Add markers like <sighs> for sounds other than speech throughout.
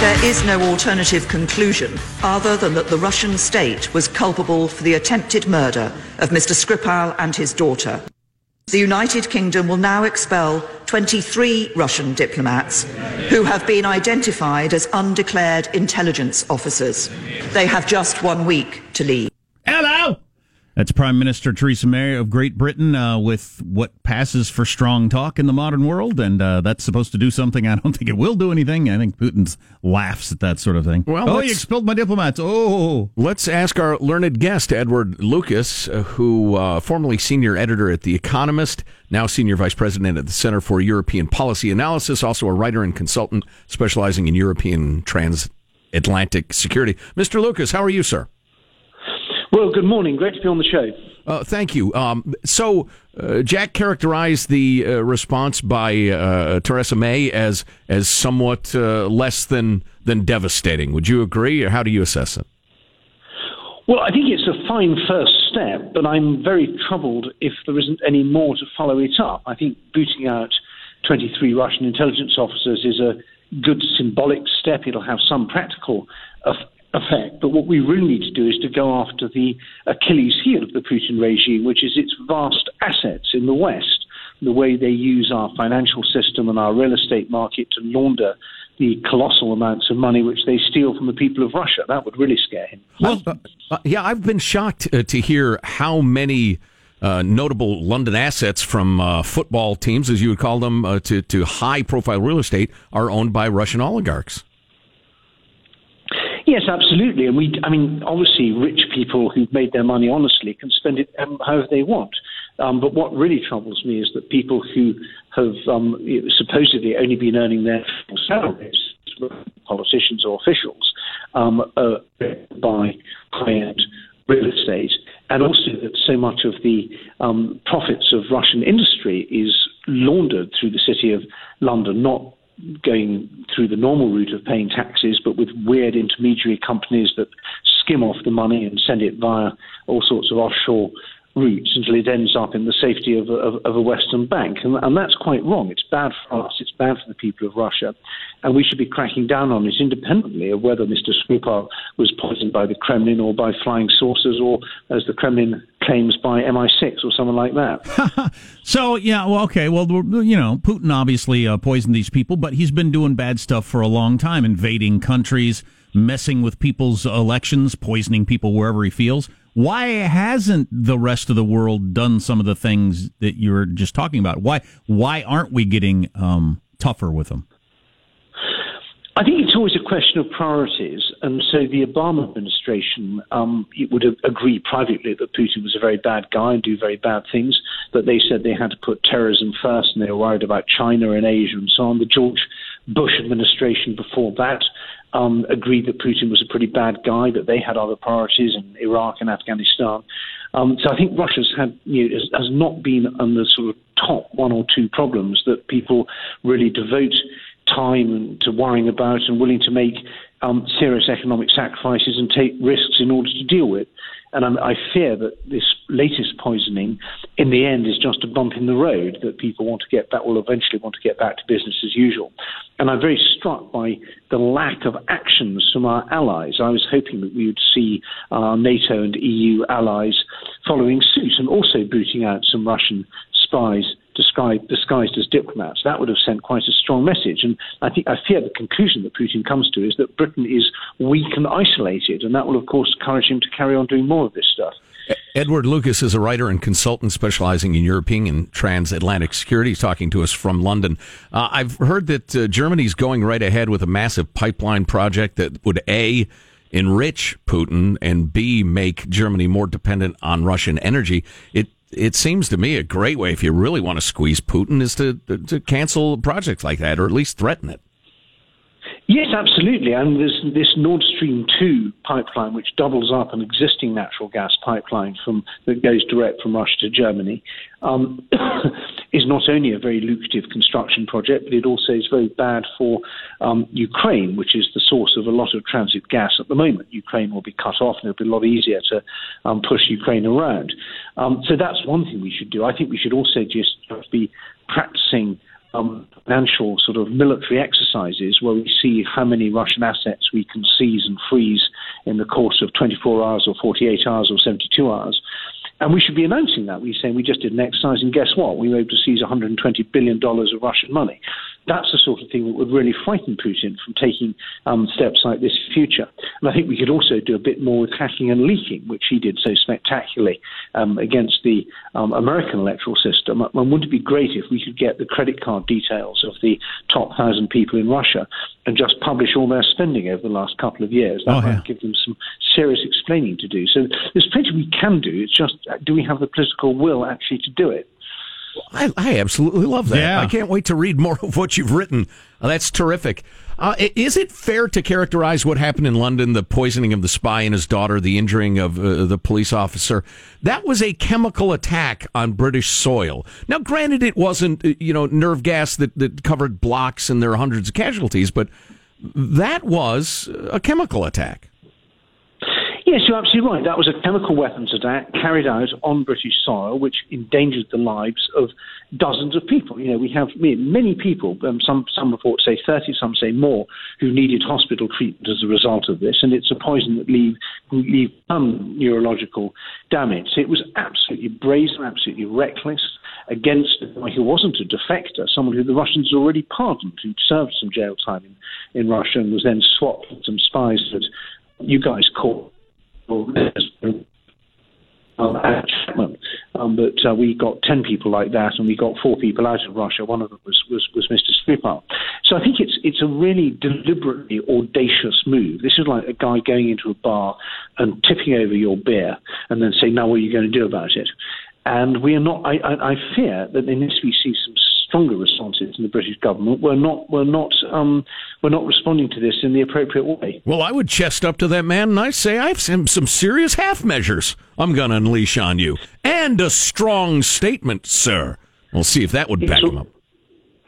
There is no alternative conclusion other than that the Russian state was culpable for the attempted murder of Mr. Skripal and his daughter. The United Kingdom will now expel 23 Russian diplomats who have been identified as undeclared intelligence officers. They have just one week to leave. That's Prime Minister Theresa May of Great Britain uh, with what passes for strong talk in the modern world, and uh, that's supposed to do something. <laughs> I don't think it will do anything. I think Putin laughs at that sort of thing. Well, oh, you expelled my diplomats. Oh, let's ask our learned guest, Edward Lucas, uh, who uh, formerly senior editor at The Economist, now senior vice president at the Center for European Policy Analysis, also a writer and consultant specializing in European transatlantic security. Mr. Lucas, how are you, sir? Well, good morning. Great to be on the show. Uh, thank you. Um, so, uh, Jack characterized the uh, response by uh, Theresa May as as somewhat uh, less than than devastating. Would you agree, or how do you assess it? Well, I think it's a fine first step, but I'm very troubled if there isn't any more to follow it up. I think booting out 23 Russian intelligence officers is a good symbolic step. It'll have some practical effect. But what we really need to do is to go after the Achilles heel of the Putin regime, which is its vast assets in the West, the way they use our financial system and our real estate market to launder the colossal amounts of money which they steal from the people of Russia. That would really scare him. Well, uh, yeah, I've been shocked uh, to hear how many. Uh, notable London assets from uh, football teams, as you would call them, uh, to, to high profile real estate are owned by Russian oligarchs. Yes, absolutely. And we, I mean, obviously, rich people who've made their money honestly can spend it um, however they want. Um, but what really troubles me is that people who have um, supposedly only been earning their salaries, politicians or officials, um, uh, by high-end real estate, and also that so much of the um, profits of Russian industry is laundered through the city of London, not going through the normal route of paying taxes, but with weird intermediary companies that skim off the money and send it via all sorts of offshore routes until it ends up in the safety of, of, of a Western bank. And, and, that's quite wrong. It's bad for us, it's bad for the people of Russia, and we should be cracking down on it independently of whether Mr. Skripal was poisoned by the Kremlin or by flying saucers or, as the Kremlin claims, by MI6 or someone like that. <laughs> so, yeah, well, okay, well, you know, Putin obviously uh, poisoned these people, but he's been doing bad stuff for a long time, invading countries, messing with people's elections, poisoning people wherever he feels. Why hasn't the rest of the world done some of the things that you were just talking about? Why why aren't we getting um, tougher with them? I think it's always a question of priorities, and so the Obama administration um, would agree privately that Putin was a very bad guy and do very bad things. But they said they had to put terrorism first, and they were worried about China and Asia and so on. The George Bush administration before that um, agreed that Putin was a pretty bad guy, that they had other priorities in Iraq and Afghanistan. Um, so I think Russia's had you know, has, has not been on the sort of top one or two problems that people really devote time to worrying about and willing to make um, serious economic sacrifices and take risks in order to deal with. And I'm, i fear that this latest poisoning, in the end, is just a bump in the road that people want to get back, will eventually want to get back to business as usual. And I'm very struck by the lack of actions from our allies. I was hoping that we would see our NATO and EU allies following suit and also booting out some Russian spies described, disguised as diplomats. That would have sent quite a strong message. And I think I fear the conclusion that Putin comes to is that Britain is weak and isolated, and that will, of course, encourage him to carry on doing more of this stuff. Edward Lucas is a writer and consultant specializing in European and transatlantic security. He's talking to us from London. Uh, I've heard that uh, Germany's going right ahead with a massive pipeline project that would A, enrich Putin and B, make Germany more dependent on Russian energy. It it seems to me a great way if you really want to squeeze Putin is to to cancel projects like that or at least threaten it. Yes, absolutely. And there's this Nord Stream 2 pipeline, which doubles up an existing natural gas pipeline from, that goes direct from Russia to Germany, um, <coughs> is not only a very lucrative construction project, but it also is very bad for um, Ukraine, which is the source of a lot of transit gas at the moment. Ukraine will be cut off, and it'll be a lot easier to um, push Ukraine around. Um, so that's one thing we should do. I think we should also just be practicing um, financial sort of military exercises where we see how many Russian assets we can seize and freeze in the course of 24 hours or 48 hours or 72 hours. And we should be announcing that. We're saying we just did an exercise, and guess what? We were able to seize $120 billion of Russian money. That's the sort of thing that would really frighten Putin from taking um, steps like this in future. And I think we could also do a bit more with hacking and leaking, which he did so spectacularly um, against the um, American electoral system. And wouldn't it be great if we could get the credit card details of the top thousand people in Russia and just publish all their spending over the last couple of years? That oh, might give them some serious explaining to do. So there's plenty we can do. It's just do we have the political will actually to do it? I, I absolutely love that. Yeah. I can't wait to read more <laughs> of what you've written. Uh, that's terrific. Uh, is it fair to characterize what happened in London, the poisoning of the spy and his daughter, the injuring of uh, the police officer? That was a chemical attack on British soil. Now, granted, it wasn't uh, you know nerve gas that, that covered blocks and there are hundreds of casualties, but that was a chemical attack. Yes, you're absolutely right. That was a chemical weapons attack carried out on British soil, which endangered the lives of dozens of people. You know, we have many people, um, some, some reports say 30, some say more, who needed hospital treatment as a result of this. And it's a poison that leave, leave some neurological damage. It was absolutely brazen, absolutely reckless against a guy who wasn't a defector, someone who the Russians already pardoned, who'd served some jail time in, in Russia and was then swapped with some spies that you guys caught um, but uh, we got 10 people like that, and we got four people out of Russia. One of them was, was, was Mr. Skripal. So I think it's, it's a really deliberately audacious move. This is like a guy going into a bar and tipping over your beer and then saying, now what are you going to do about it? And we are not, I, I, I fear that unless we see some stronger responses in the British government. We're not, we're not, um, we're not responding to this in the appropriate way. Well, I would chest up to that man and I say I have some, some serious half measures I'm going to unleash on you, and a strong statement, sir. We'll see if that would back So- him up.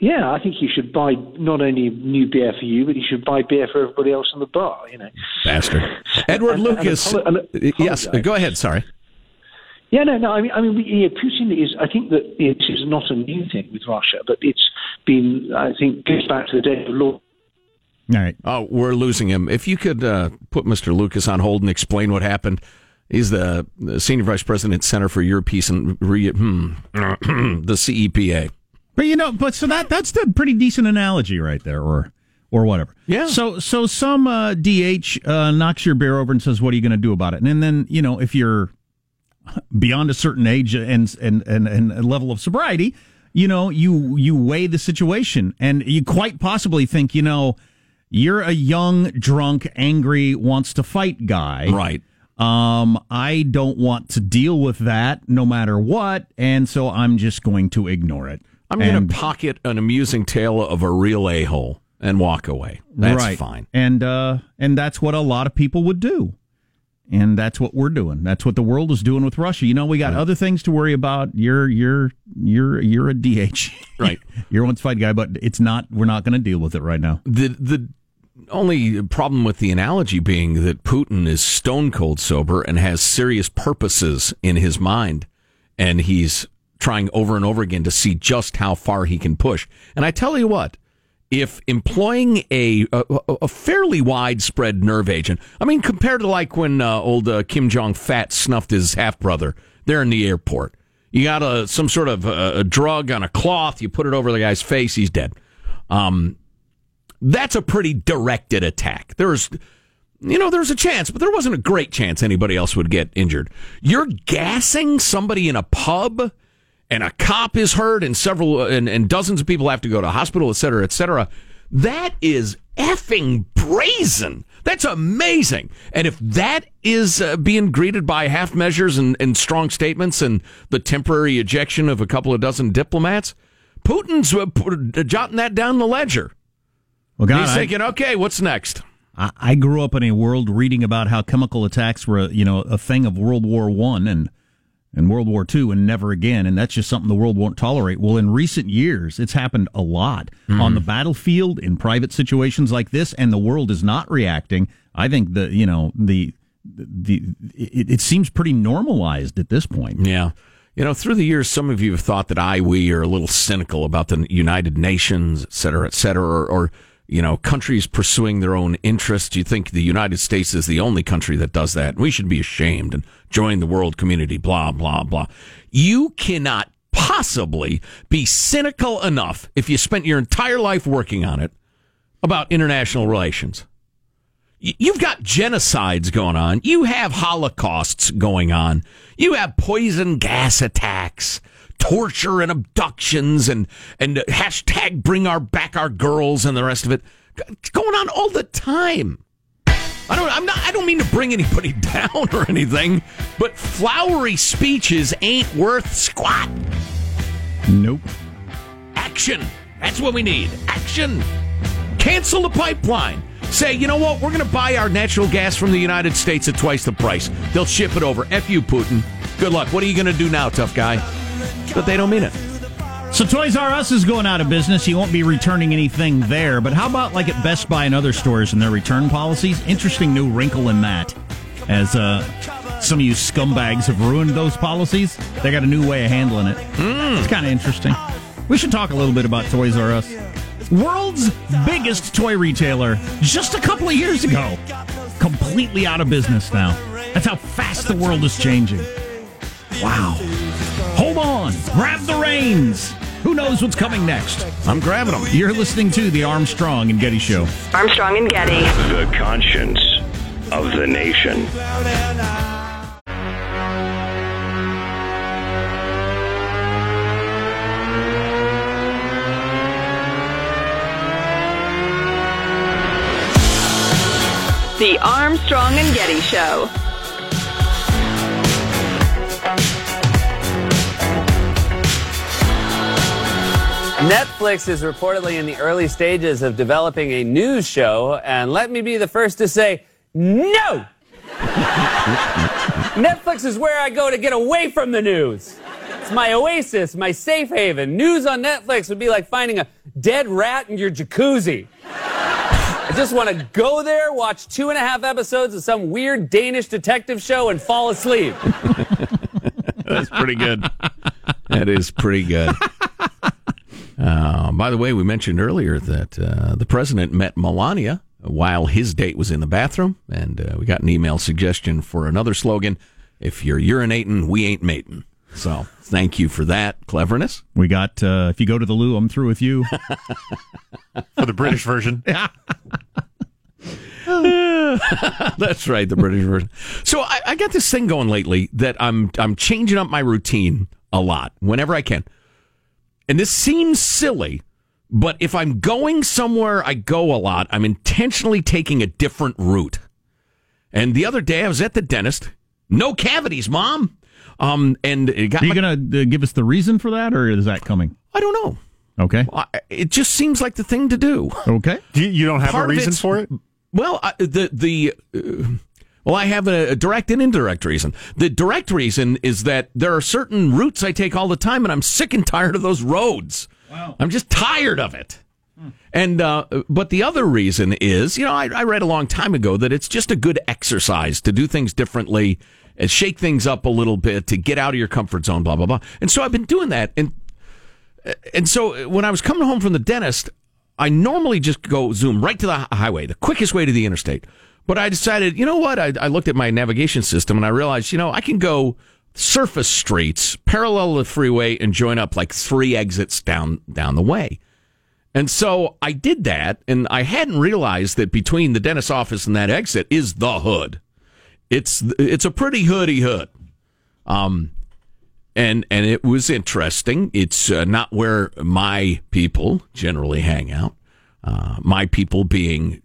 Yeah, I think he should buy not only new beer for you, but he should buy beer for everybody else in the bar. You know. Bastard. Edward And- and Lucas. apolo- and yes, go ahead. Sorry. Yeah, no, no. I mean, I mean, we, yeah, Putin is. I think that it is not a new thing with Russia, but it's been. I think goes back to the days of law. All right. Oh, we're losing him. If you could uh, put Mr. Lucas on hold and explain what happened. He's the, the senior vice president, Center for Europe Peace and Re- hmm, <clears throat> the E CEPA. But you know, but so that that's the pretty decent analogy right there, or or whatever. Yeah. So so some uh, DH uh, knocks your beer over and says, "What are you going to do about it?" And then you know, if you're beyond a certain age and and and, and level of sobriety, you know, you you weigh the situation, and you quite possibly think, you know, you're a young, drunk, angry, wants to fight guy, Right. um, I don't want to deal with that no matter what, and so I'm just going to ignore it. I'm going to pocket an amusing tale of a real a hole and walk away. That's right. fine. And uh, and that's what a lot of people would do. And that's what we're doing. That's what the world is doing with Russia. You know, we got other things to worry about. You're you're you're you're a DH. <laughs> Right. you're one fight guy, but it's not we're not going to deal with it right now. The the only problem with the analogy being that Putin is stone cold sober and has serious purposes in his mind, and he's trying over and over again to see just how far he can push. And I tell you what, if employing a a, a fairly widespread nerve agent, I mean, compared to like when uh, old uh, Kim Jong Fat snuffed his half brother there in the airport, you got a some sort of uh, a drug on a cloth, you put it over the guy's face, he's dead. Um, that's a pretty directed attack. There's, you know, there's a chance, but there wasn't a great chance anybody else would get injured. You're gassing somebody in a pub, and a cop is hurt, and several and, and dozens of people have to go to hospital, et cetera, et cetera. That is effing brazen. That's amazing. And if that is uh, being greeted by half measures and, and strong statements and the temporary ejection of a couple of dozen diplomats, Putin's uh, put, uh, jotting that down the ledger. Well, God, He's I- thinking, okay, what's next? I, I grew up in a world reading about how chemical attacks were, you know, a thing of World War One and and World War Two, and never again. And that's just something the world won't tolerate. Well, in recent years, it's happened a lot mm-hmm. on the battlefield, in private situations like this, and the world is not reacting. I think the, you know, the the it, it seems pretty normalized at this point. Yeah. You know, through the years, some of you have thought that I, we are a little cynical about the United Nations, et cetera, et cetera, or, or you know, countries pursuing their own interests. You think the United States is the only country that does that. We should be ashamed and join the world community, blah, blah, blah. You cannot possibly be cynical enough if you spent your entire life working on it about international relations. You've got genocides going on. You have holocausts going on. You have poison gas attacks torture and abductions and and hashtag bring our back our girls and the rest of it. It's going on all the time. I don't I'm not I don't mean to bring anybody <laughs> down or anything, but flowery speeches ain't worth squat. Nope. Action. That's what we need. Action. Cancel the pipeline. Say, you know what? We're going to buy our natural gas from the United States at twice the price. They'll ship it over. F you, Putin. Good luck. What are you going to do now, tough guy? But they don't mean it. So Toys R Us is going out of business. You won't be returning anything there. But how about like at Best Buy and other stores and their return policies? Interesting new wrinkle in that. As uh, some of you scumbags have ruined those policies, they got a new way of handling it. Mm. It's kind of interesting. We should talk a little bit about Toys R Us. World's biggest toy retailer just a couple of years ago. Completely out of business now. That's how fast the world is changing. Wow. Hold on. Grab the reins. Who knows what's coming next? I'm grabbing them. You're listening to the Armstrong and Getty Show. Armstrong and Getty. The conscience of the nation. The Armstrong and Getty Show. Netflix is reportedly in the early stages of developing a news show, and let me be the first to say, no! <laughs> Netflix is where I go to get away from the news. It's my oasis, my safe haven. News on Netflix would be like finding a dead rat in your jacuzzi. I just want to go there, watch two and a half episodes of some weird Danish detective show, and fall asleep. That's pretty good. That is pretty good. <laughs> Uh, by the way, we mentioned earlier that uh, the president met Melania while his date was in the bathroom, and uh, we got an email suggestion for another slogan: "If you're urinating, we ain't mating." So, thank you for that cleverness. We got uh, if you go to the loo, I'm through with you. <laughs> for the British version. <laughs> Yeah. <laughs> That's right, the British version. So I, I got this thing going lately that I'm I'm changing up my routine a lot whenever I can and this seems silly, but if I'm going somewhere I go a lot, I'm intentionally taking a different route. And the other day I was at the dentist. No cavities, mom. Um, and it got Are you my, going to uh, give us the reason for that, or is that coming? I don't know. Okay. it just seems like the thing to do. Okay. You, you don't have Part a reason for it? Well, the the uh, well, I have a, direct and indirect reason. The direct reason is that there are certain routes I take all the time, and I'm sick and tired of those roads. Wow. I'm just tired of it. Hmm. And uh, but the other reason is, you know, I, I, read a long time ago that it's just a good exercise to do things differently, and shake things up a little bit, to get out of your comfort zone, blah blah blah. And so I've been doing that, and and so when I was coming home from the dentist, I normally just go zoom right to the highway, the quickest way to the interstate. But I decided, you know what? I, I looked at my navigation system and I realized, you know, I can go surface streets, parallel to the freeway, and join up like three exits down down the way. And so I did that, and I hadn't realized that between the dentist office and that exit is the hood. It's it's a pretty hoody hood. Um, and and it was interesting. It's uh, not where my people generally hang out. Uh, my people being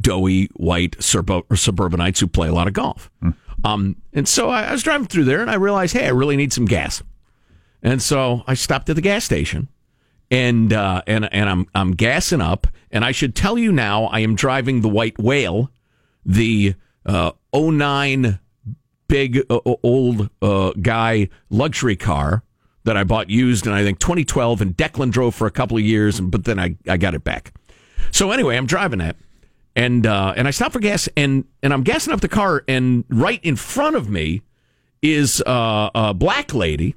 doughy white suburbanites who play a lot of golf. Hmm. Um, and so I, I, was driving through there and I realized, hey, I really need some gas. And so I stopped at the gas station and uh, and and I'm I'm gassing up. And I should tell you now, I am driving the White Whale, the uh, 09 big uh, old uh, guy luxury car that I bought used in I think 2012, and Declan drove for a couple of years, and but then I I got it back. So anyway, I'm driving that and uh, and I stop for gas, and and I'm gassing up the car, and right in front of me is uh, a black lady,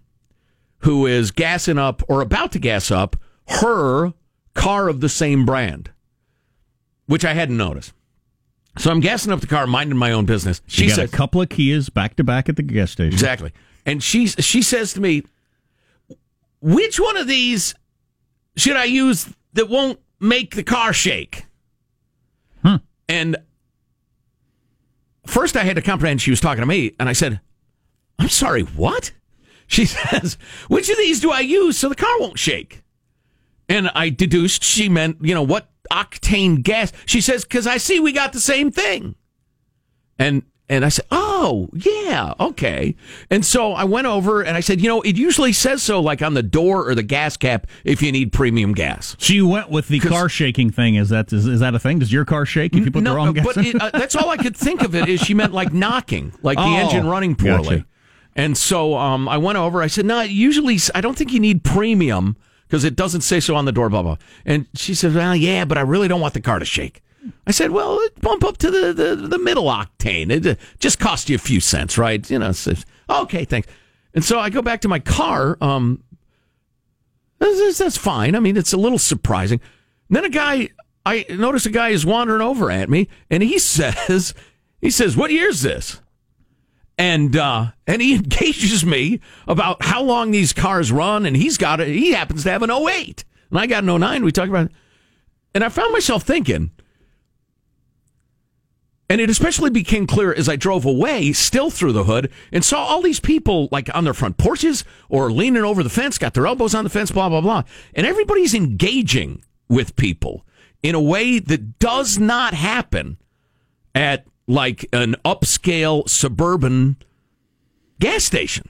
who is gassing up or about to gas up her car of the same brand, which I hadn't noticed. So I'm gassing up the car, minding my own business. She, She got said, a couple of Kias back to back at the gas station. Exactly. And she she says to me, "Which one of these should I use that won't make the car shake?" And first, I had to comprehend she was talking to me, and I said, "I'm sorry, what?" She <laughs> says, "Which of these do I use so the car won't shake?" And I deduced she meant, you know, what octane gas? She says, "Because I see we got the same thing." And and I said, "Oh, yeah, okay." And so I went over and I said, "You know, it usually says so, like on the door or the gas cap, if you need premium gas." So you went with the car shaking thing. Is that is, is that a thing? Does your car shake if you put the wrong gas? but in? it, uh, that's all I could think of it is she meant like knocking, like the Oh, engine running poorly. gotcha. And so um, I went over. I said, "No, usually I don't think you need premium because it doesn't say so on the door." Blah blah. And she said, "Well, yeah, but I really don't want the car to shake." I said, "Well, bump up to the the, the middle octane. It uh, just cost you a few cents, right? You know." So, okay, thanks. And so I go back to my car. Um, that's, that's fine. I mean, it's a little surprising. then a guy, I notice a guy is wandering over at me, and he <laughs> says, he says, "What year's this?" And uh, and he <laughs> engages me about how long these cars run, and he's got it. He happens to have an 08, and I got an 09. We talk about, it. and I found myself thinking. And it especially became clear as I drove away, still through the hood, and saw all these people like on their front porches or leaning over the fence, got their elbows on the fence, blah, blah, blah. And everybody's engaging with people in a way that does not happen at like an upscale suburban gas station.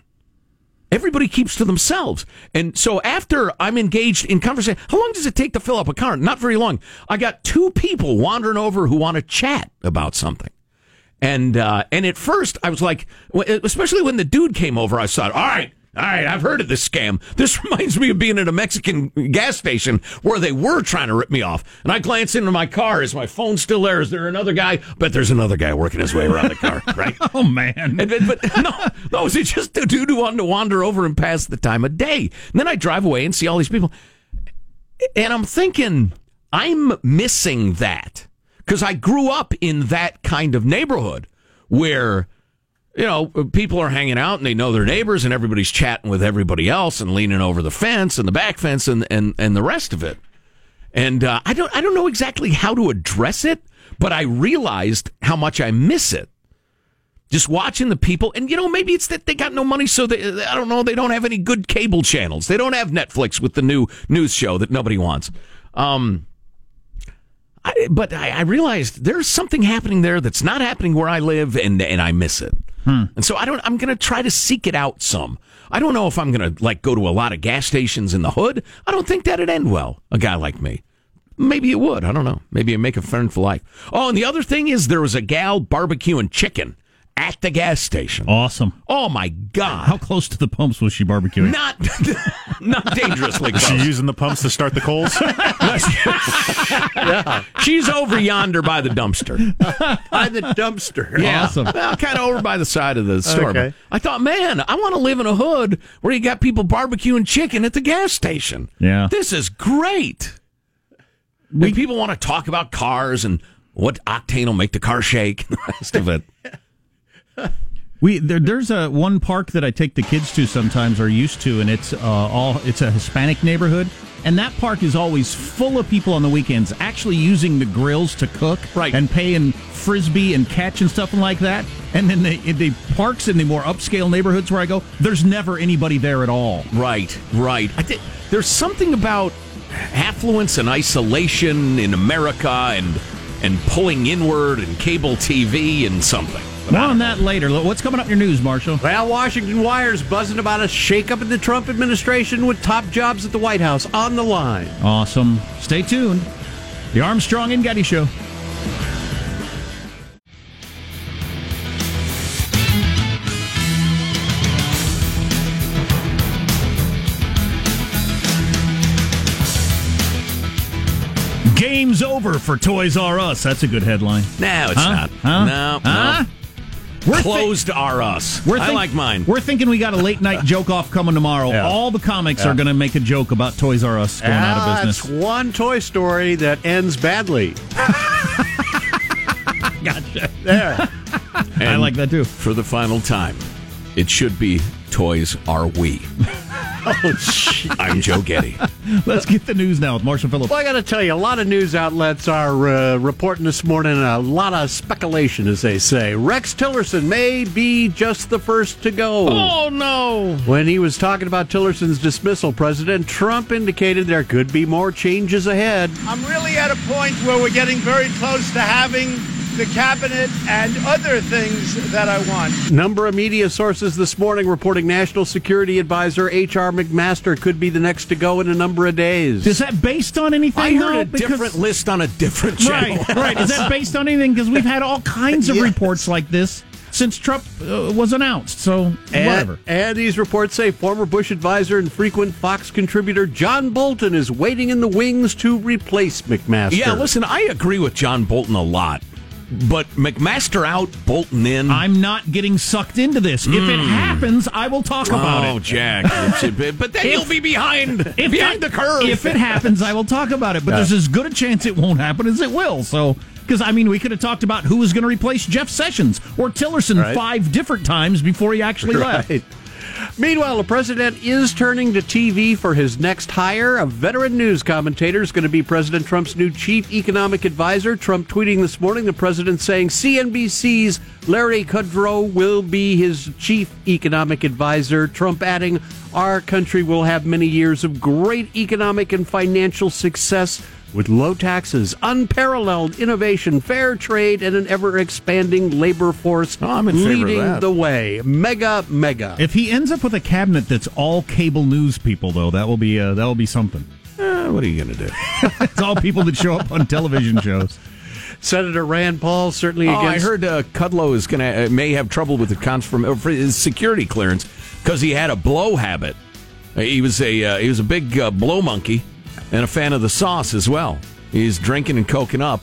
Everybody keeps to themselves. And so after I'm engaged in conversation, how long does it take to fill up a car? Not very long. I got two people wandering over who want to chat about something. And uh, and at first I was like, especially when the dude came over, I thought, all right, all right, I've heard of this scam. This <laughs> reminds me of being at a Mexican gas station where they were trying to rip me off. And I glance into my car. Is my phone still there? Is there another guy? But there's another guy working his way around the car, right? <laughs> oh man! And, but no, no, it's just a dude who wanted to wander over and pass the time of day. And then I drive away and see all these people, and I'm thinking I'm missing that because I grew up in that kind of neighborhood where you know, people are hanging out and they know their neighbors and everybody's chatting with everybody else and leaning over the fence and the back fence and, and, and the rest of it. And uh, I don't I don't know exactly how to address it, but I realized how much I miss it. Just watching the people, and you know, maybe it's that they got no money, so they I don't know, they don't have any good cable channels. They don't have Netflix with the new news show that nobody wants. Um, I, but I, I realized there's something happening there that's not happening where I live, and and I miss it. Hmm. And so I don't. I'm going to try to seek it out some. I don't know if I'm going to like go to a lot of gas stations in the hood. I don't think that'd end well. A guy like me. Maybe it would. I don't know. Maybe it make a friend for life. Oh, and the other thing is there was a gal barbecuing chicken at the gas station. Awesome. Oh my god. How close to the pumps was she barbecuing? Not <laughs> not dangerously Is she using the pumps to start the coals? <laughs> yeah. She's over yonder by the dumpster. by the dumpster. Yeah. Awesome. Well, kind of over by the side of the store. Okay. I thought, man, I want to live in a hood where you got people barbecuing chicken at the gas station. Yeah. This is great. We, people want to talk about cars and what octane will make the car shake, the rest of it. <laughs> <laughs> We there, there's a one park that I take the kids to sometimes or used to, and it's uh, all it's a Hispanic neighborhood, and that park is always full of people on the weekends actually using the grills to cook, Right. and paying frisbee and catch and stuff like that. And then the, in the parks in the more upscale neighborhoods where I go, there's never anybody there at all. Right, right. I thi- there's something about affluence and isolation in America and and pulling inward and cable TV and something. But More on that later. What's coming up in your news, Marshall? Well, Washington Wire's buzzing about a shakeup in the Trump administration with top jobs at the White House on the line. Awesome. Stay tuned. The Armstrong and Getty Show. Game's over for Toys R Us. That's a good headline. No, it's Huh? not. Huh? No, Huh? no. We're Closed are us. We're I like mine. We're thinking we got a late night joke off coming tomorrow. Yeah. All the comics Yeah. are going to make a joke about Toys R Us going out of business. That's one Toy Story that ends badly. <laughs> Gotcha. There. I like that too. For the final time, it should be Toys Are We. <laughs> oh, I'm Joe Getty. <laughs> Let's get the news now with Marshall Phillips. Well, I got to tell you, a lot of news outlets are uh, reporting this morning a lot of speculation, as they say. Rex Tillerson may be just the first to go. Oh no! When he was talking about Tillerson's dismissal, President Trump indicated there could be more changes ahead. I'm really at a point where we're getting very close to having the cabinet and other things that I want. Number of media sources this morning reporting National Security Advisor H.R. McMaster could be the next to go in a number of days. Is that based on anything? I heard though? a Because- different list on a different channel. Right, right. Is that <laughs> based on anything? Because we've had all kinds of Yes. reports like this since Trump uh, was announced. So And, whatever. and these reports say former Bush advisor and frequent Fox contributor John Bolton is waiting in the wings to replace McMaster. Yeah, listen, I agree with John Bolton a lot, but McMaster out, Bolton in. I'm not getting sucked into this. If it hmm. happens, I will talk about oh, it. Oh, Jack. It but then If- you'll be behind, <laughs> If behind the curve. If it happens, I will talk about it. But there's as good a chance it won't happen as it will. So, because I mean, we could have talked about who was going to replace Jeff Sessions or Tillerson Right. five different times before he actually <laughs> left. Meanwhile, the president is turning to TV for his next hire. A veteran news commentator is going to be President Trump's new chief economic advisor. Trump tweeting this morning, the president saying CNBC's Larry Kudlow will be his chief economic advisor. Trump adding, Our country will have many years of great economic and financial success with low taxes, unparalleled innovation, fair trade, and an ever expanding labor force Oh, I'm in favor of leading that. the way. Mega, mega. If he ends up with a cabinet that's all cable news people, though, that will be uh, that will be something. Eh, what are you going to do? <laughs> It's all people that show up on television shows. Senator Rand Paul certainly Oh, I heard uh, Kudlow is going to uh, may have trouble with the confirm uh, for his security clearance because he had a blow habit. Uh, he was a uh, he was a big uh, blow monkey and a fan of the sauce as well. He's drinking and coking up.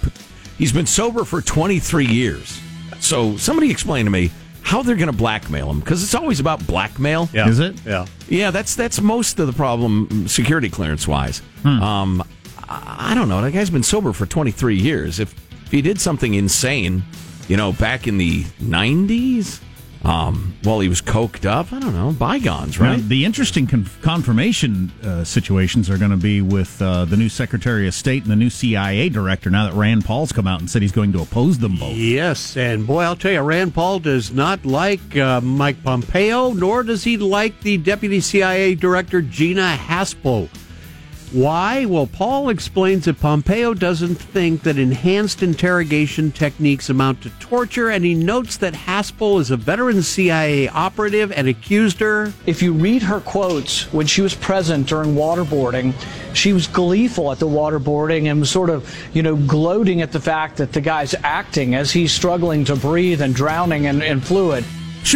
He's been sober for 23 years. So somebody explain to me how they're going to blackmail him because it's always about blackmail. Yeah. Is it? Yeah. Yeah, that's that's most of the problem, security clearance wise. Um, I, I don't know. That guy's been sober for 23 years. If, if he did something insane, you know, back in the 90s, um, while he was coked up, I don't know, bygones, Now, right? the interesting con- confirmation uh, situations are going to be with uh, the new Secretary of State and the new CIA director. Now that Rand Paul's come out and said he's going to oppose them both. Yes, and boy, I'll tell you, Rand Paul does not like uh, Mike Pompeo, nor does he like the Deputy CIA Director Gina Haspel. Why? Well, Paul explains that Pompeo doesn't think that enhanced interrogation techniques amount to torture, and he notes that Haspel is a veteran CIA operative and accused her. If you read her quotes when she was present during waterboarding, she was gleeful at the waterboarding and was sort of, you know, gloating at the fact that the guy's acting as he's struggling to breathe and drowning in, in fluid.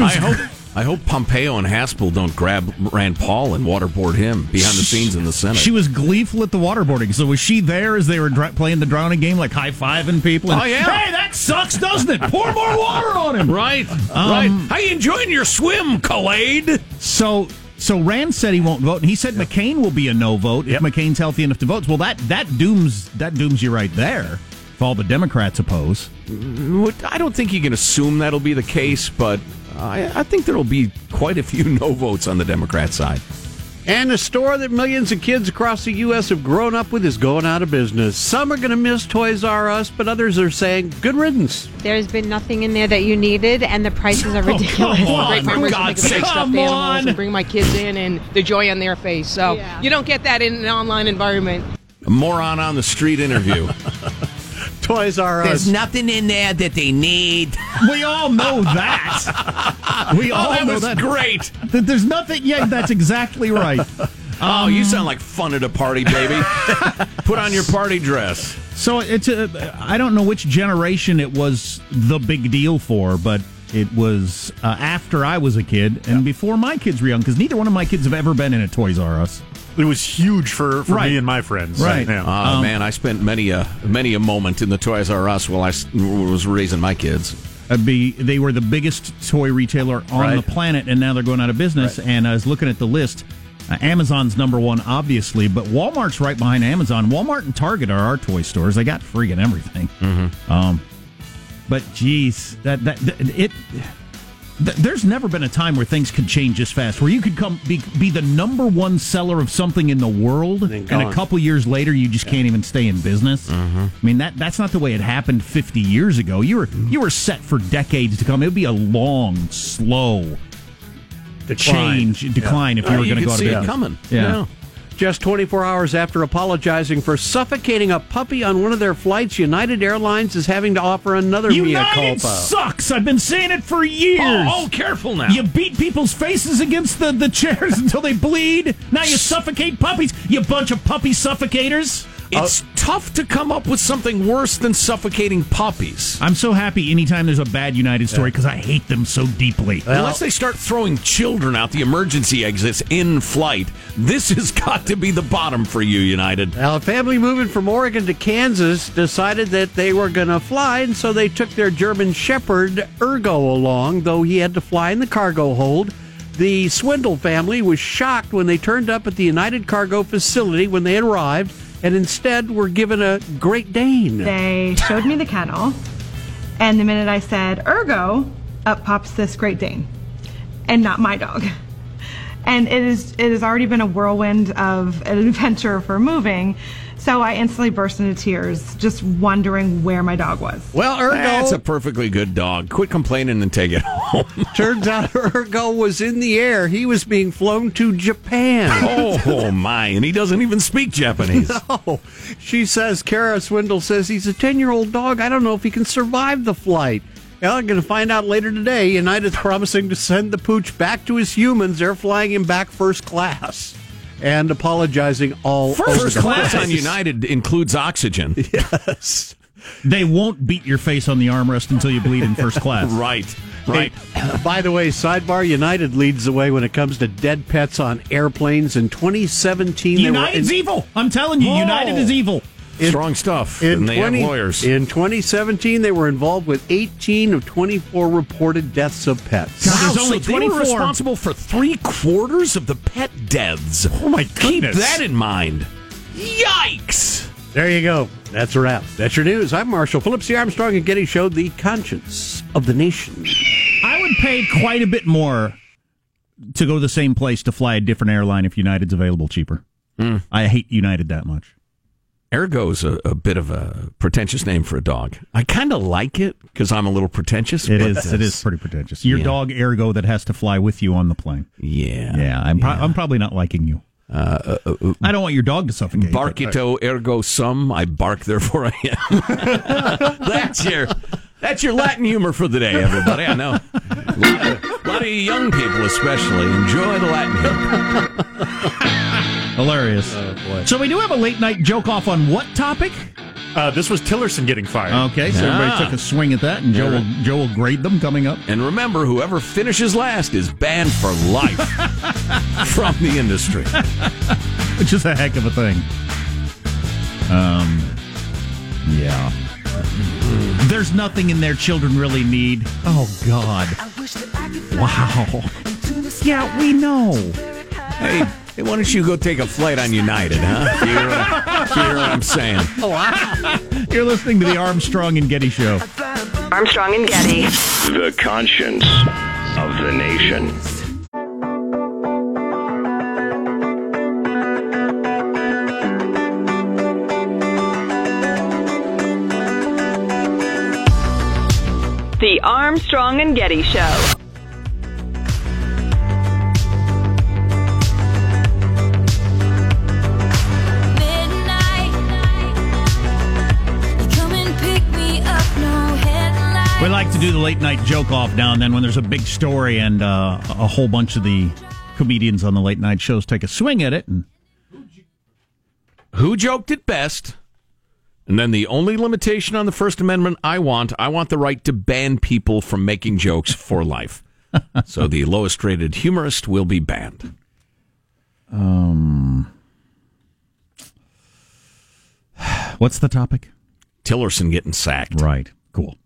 I hope I hope Pompeo and Haspel don't grab Rand Paul and waterboard him behind the scenes in the Senate. She was gleeful at the waterboarding. So was she there as they were dr- playing the drowning game, like high fiving people? And, Oh, yeah. Hey, that sucks, doesn't it? Pour more water on him. right, Um, right. How you enjoying your swim, Khalid? So, so Rand said he won't vote, and he said McCain will be a no vote if McCain's healthy enough to vote. Well, that that dooms that dooms you right there. If all the Democrats oppose, I don't think you can assume that'll be the case, but I, I think there'll be quite a few <laughs> no votes on the Democrat side. And a store that millions of kids across the U.S. have grown up with is going out of business. Some are going to miss Toys R Us, but others are saying good riddance. There's been nothing in there that you needed, and the prices are <laughs> oh, ridiculous. come on. Great memories For God's the big stuffed Come animals on. and bring my kids in, and the joy on their face. So you don't get that in an online environment. A moron on the street interview. <laughs> Toys R Us. There's nothing in there that they need. <laughs> we all know that. We all Oh, that know was that. great. That There's nothing. Yeah, that's exactly right. <laughs> Oh, you sound like fun at a party, baby. <laughs> Put on your party dress. So it's a, I don't know which generation it was the big deal for, but it was uh, after I was a kid and before my kids were young, because neither one of my kids have ever been in a Toys R Us. It was huge for, for Right. me and my friends. Right. Yeah. Oh man, I spent many a many a moment in the Toys R Us while I was raising my kids. uh, be they were the biggest toy retailer on Right. the planet, and now they're going out of business. And I was looking at the list. Uh, Amazon's number one, obviously, but Walmart's right behind Amazon. Walmart and Target are our toy stores. They got friggin' everything. Um, but geez, that that, that- it. Th- There's never been a time where things could change this fast, where you could come be, be the number one seller of something in the world, then and, a couple years later you just can't even stay in business. I mean that that's not the way it happened 50 years ago. You were you were set for decades to come. It would be a long, slow Decline. change decline if you Uh, were going to go out of see it business. coming. Yeah. Yeah. Just 24 hours after apologizing for suffocating a puppy on one of their flights, United Airlines is having to offer another mea United culpa. sucks. I've been saying it for years. Oh, oh, careful now. You beat people's faces against the, the chairs <laughs> until they bleed. Now you suffocate puppies. You bunch of puppy suffocators. It's tough to come up with something worse than suffocating puppies. I'm so happy anytime there's a bad United story because I hate them so deeply. Unless they start throwing children out the emergency exits in flight, this <laughs> has got to be the bottom for you, United. Now, a family moving from Oregon to Kansas decided that they were going to fly, and so they took their German Shepherd Ergo along, though he had to fly in the cargo hold. The Swindle family was shocked when they turned up at the United Cargo facility when they arrived, and instead were given a Great Dane. They showed me the kennel, and the minute I said ergo, up pops this Great Dane, and not my dog. And it is it has already been a whirlwind of an <laughs> adventure for moving, so I instantly burst into tears, just wondering where my dog was. Well, Ergo That's a perfectly good dog. Quit complaining and take it home. <laughs> turns out Ergo was in the air. He was being flown to Japan. <laughs> oh, my. And he doesn't even speak Japanese. <laughs> No. She says, Kara Swindle says he's a 10 year old dog. I don't know if he can survive the flight. Well, I'm going to find out later today. United's promising to send the pooch back to his humans. They're flying him back first class and apologizing all over First the class on United includes oxygen. <laughs> Yes. They won't beat your face on the armrest until you bleed in first class. Right. <laughs> Right. Hey, <laughs> by the way, Sidebar United leads the way when it comes to dead pets on airplanes. In 2017, they were United's in- evil. I'm telling you, Whoa. United is evil. Strong stuff. and they have lawyers. In 2017, they were involved with 18 of 24 reported deaths of pets. God, there's only so they were 24. responsible for three quarters of the pet deaths. Oh, my goodness! Keep goodness. that in mind. Yikes! There you go. That's a wrap. That's your news. I'm Marshall Phillips, the Armstrong and Getty Show, the conscience of the nation. I would pay quite a bit more to go to the same place to fly a different airline if United's available cheaper. Hmm. I hate United that much. Ergo's a, a bit of a pretentious name for a dog. I kind of like it because I'm a little pretentious. It but is. It is pretty pretentious. Your Yeah. dog Ergo that has to fly with you on the plane. Yeah. Yeah, I'm. Pro- I'm probably not liking you. Uh, uh, uh, I don't want your dog to suffocate. Barkito ergo sum. I bark, therefore I am. <laughs> that's your that's your Latin humor for the day, everybody. I know. A lot of, a lot of young people, especially, enjoy the Latin humor. <laughs> Hilarious. So we do have a late night joke off on what topic? Uh, this was Tillerson getting fired. Okay, so everybody Ah. took a swing at that, and Joe will, Joe will grade them coming up. And remember, whoever finishes last is banned for life <laughs> from the industry. <laughs> Which is a heck of a thing. Um, yeah. There's nothing in there children really need. Oh God! Wow. Yeah, we know. Hey, hey, why don't you go take a flight on United, huh? <laughs> You hear what, you hear what I'm saying? Oh, wow. <laughs> You're listening to the Armstrong and Getty Show. Armstrong and Getty. The conscience of the nation. The Armstrong and Getty Show. To do the late night joke off now and then when there's a big story and uh, a whole bunch of the comedians on the late night shows take a swing at it. And Who joked it best? And then the only limitation on the First Amendment I want, I want the right to ban people from making jokes for life. <laughs> so the lowest rated humorist will be banned. um, <sighs> what's the topic? Tillerson getting sacked. Right. Cool.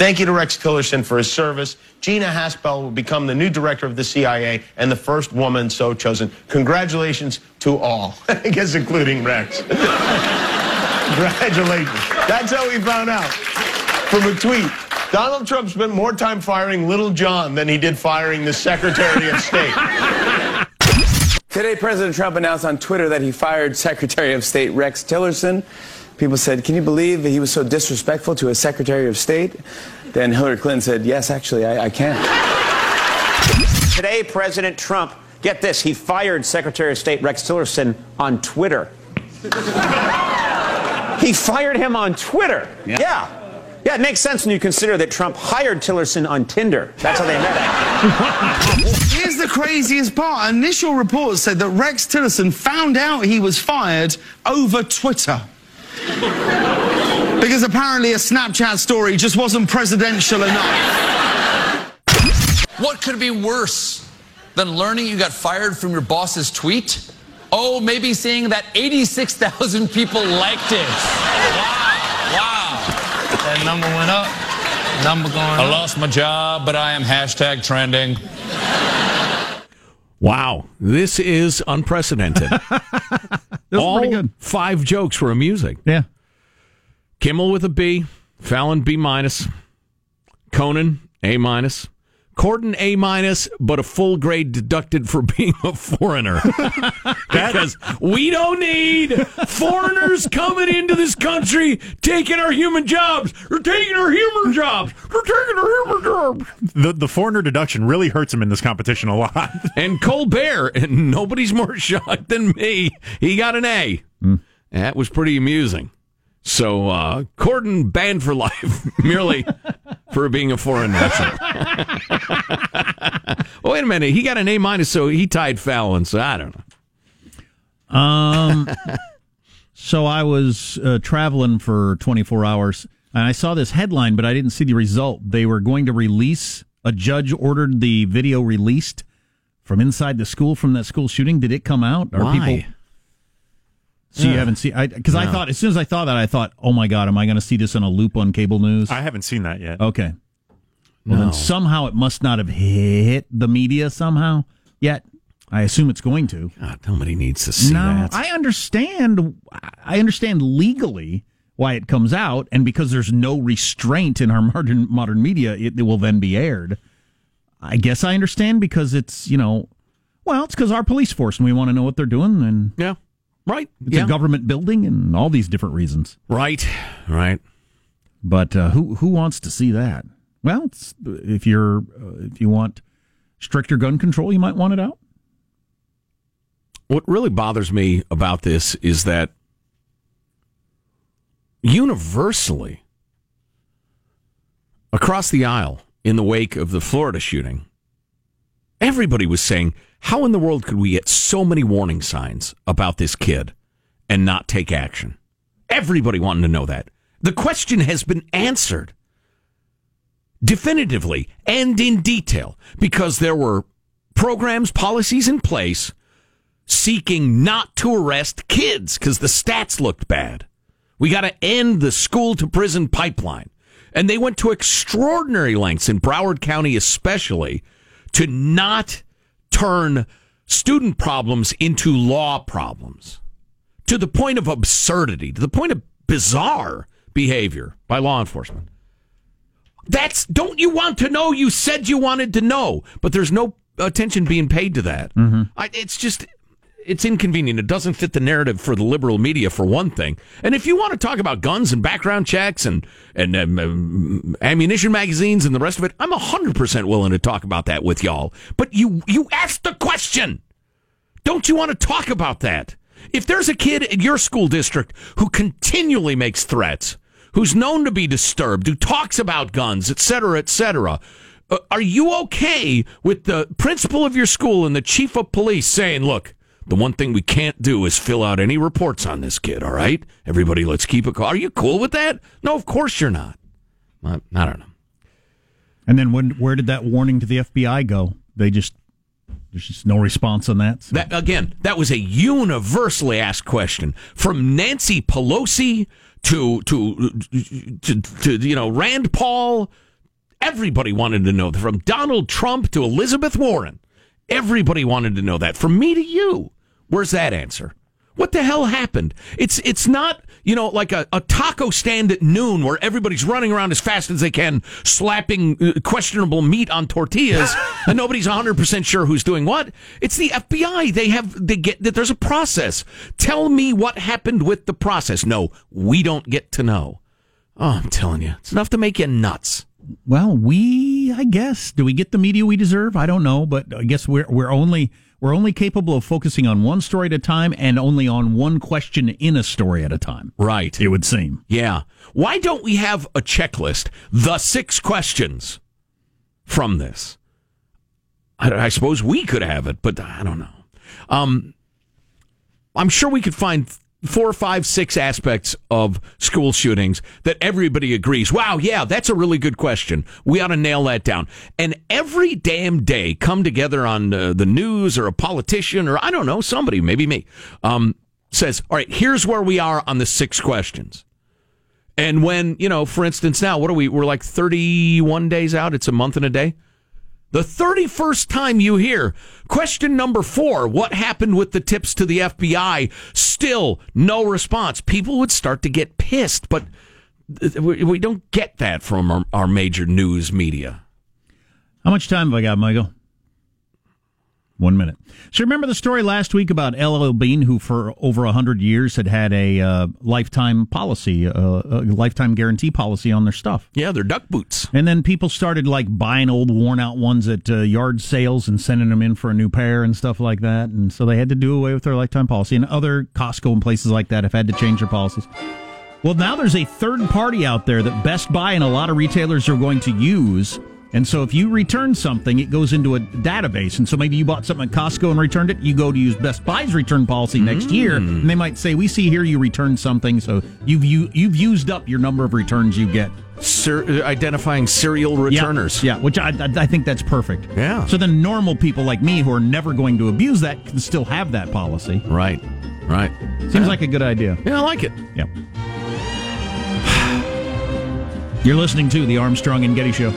Thank you to Rex Tillerson for his service. Gina Haspel will become the new director of the CIA and the first woman so chosen. Congratulations to all, <laughs> I guess including Rex. <laughs> Congratulations. That's how we found out from a tweet. Donald Trump spent more time firing Lil Jon than he did firing the Secretary of State. <laughs> Today, President Trump announced on Twitter that he fired Secretary of State Rex Tillerson. People said, Can you believe that he was so disrespectful to a Secretary of State? Then Hillary Clinton said, Yes, actually, I, I can. Today, President Trump, get this, he fired Secretary of State Rex Tillerson on Twitter. he fired him on Twitter. Yeah. yeah. Yeah, it makes sense when you consider that Trump hired Tillerson on Tinder. That's how they met. <laughs> Here's the craziest part. Initial reports said that Rex Tillerson found out he was fired over Twitter. Because apparently a Snapchat story just wasn't presidential enough. What could be worse than learning you got fired from your boss's tweet? Oh, maybe seeing that 86,000 people liked it. Wow, wow. That number went up. Number going I up. lost my job, but I am hashtag trending. Wow, this is unprecedented. <laughs> All five jokes were amusing. Yeah. Kimmel with a B, Fallon B minus, Conan A minus, Corden A minus, but a full grade deducted for <laughs> being a foreigner. <laughs> because we don't need foreigners coming into this country taking our human jobs. They're taking our human jobs. They're taking our human jobs. The the foreigner deduction really hurts him in this competition a lot. <laughs> and Colbert, and nobody's more shocked than me. He got an A. That was pretty amusing. So uh, Corden banned for life merely for being a foreign national. oh, <laughs> wait a minute. He got an A minus, so he tied Fallon. So I don't know. Um, <laughs> so I was uh, traveling for 24 hours, and I saw this headline, but I didn't see the result. They were going to release. A judge ordered the video released from inside the school from that school shooting. Did it come out? Are Why? people? So you haven't seen? Because I, No. thought as soon as I thought that, I thought, oh my god, am I going to see this on a loop on cable news? I haven't seen that yet. Okay. Well, No. then somehow it must not have hit the media somehow yet. I assume it's going to. God, nobody needs to see no, that. I understand. I understand legally why it comes out, and because there's no restraint in our <laughs> modern modern media, it, it will then be aired. I guess I understand because it's you know, well, it's because our police force and we want to know what they're doing, and yeah, right. It's Yeah. a government building, and all these different reasons. Right, right. But uh, who who wants to see that? Well, it's, if you're uh, if you want stricter gun control, you might want it out. What really bothers me about this is that universally across the aisle in the wake of the Florida shooting, everybody was saying, How in the world could we get so many warning signs about this kid and not take action? Everybody wanted to know that. The question has been answered definitively and in detail because there were programs, policies in place seeking not to arrest kids because the stats looked bad. We got to end the school to prison pipeline. And they went to extraordinary lengths in Broward County, especially, to not turn student problems into law problems to the point of absurdity, to the point of bizarre behavior by law enforcement. That's don't you want to know? You said you wanted to know, but there's no attention being paid to that. Mm-hmm. I, it's just it's inconvenient. It doesn't fit the narrative for the liberal media, for one thing. And if you want to talk about guns and background checks and and um, um, ammunition magazines and the rest of it, I'm hundred percent willing to talk about that with y'all. But you you asked the question. Don't you want to talk about that? If there's a kid in your school district who continually makes threats, who's known to be disturbed, who talks about guns, etc., cetera, et cetera, uh, are you okay with the principal of your school and the chief of police saying, look, the one thing we can't do is fill out any reports on this kid, all right? Everybody, let's keep it. Are you cool with that? No, of course you're not. I, I don't know. And then when where did that warning to the FBI go? They just there's just no response on that. So- That again, that was a universally asked question from Nancy Pelosi to to to, to you know Rand Paul Everybody wanted to know from Donald Trump to Elizabeth Warren. Everybody wanted to know that. From me to you. Where's that answer? What the hell happened? It's it's not, you know, like a, a taco stand at noon where everybody's running around as fast as they can, slapping uh, questionable meat on tortillas, <laughs> and nobody's 100% sure who's doing what. It's the FBI. They have, they get that there's a process. Tell me what happened with the process. No, we don't get to know. Oh, I'm telling you, it's enough to make you nuts. Well, we, I guess, do we get the media we deserve? I don't know, but I guess we're we're only we're only capable of focusing on one story at a time and only on one question in a story at a time. Right. It would seem. Yeah. Why don't we have a checklist? The six questions from this. I, I suppose we could have it, but I don't know. Um, I'm sure we could find four, five, six aspects of school shootings that everybody agrees. Wow, yeah, that's a really good question. We ought to nail that down. And every damn day, come together on uh, the news or a politician or I don't know, somebody, maybe me, um, says, all right, here's where we are on the six questions. And when, you know, for instance, now, what are we? We're like 31 days out. It's a month and a day. The 31st time you hear question number four, what happened with the tips to the FBI? Still no response. People would start to get pissed, but we don't get that from our major news media. How much time have I got, Michael? One minute. So remember the story last week about LL Bean, who for over a hundred years had had a uh, lifetime policy, uh, a lifetime guarantee policy on their stuff. Yeah, they're duck boots. And then people started like buying old, worn out ones at uh, yard sales and sending them in for a new pair and stuff like that. And so they had to do away with their lifetime policy. And other Costco and places like that have had to change their policies. Well, now there's a third party out there that Best Buy and a lot of retailers are going to use. And so if you return something, it goes into a database. And so maybe you bought something at Costco and returned it. You go to use Best Buy's return policy next mm. year, and they might say, "We see here you returned something, so you've you, you've used up your number of returns you get." Ser- uh, identifying serial returners. Yeah, yeah which I, I I think that's perfect. Yeah. So then normal people like me who are never going to abuse that can still have that policy. Right. Right. Seems like a good idea. Yeah, I like it. Yeah. <sighs> You're listening to the Armstrong and Getty Show.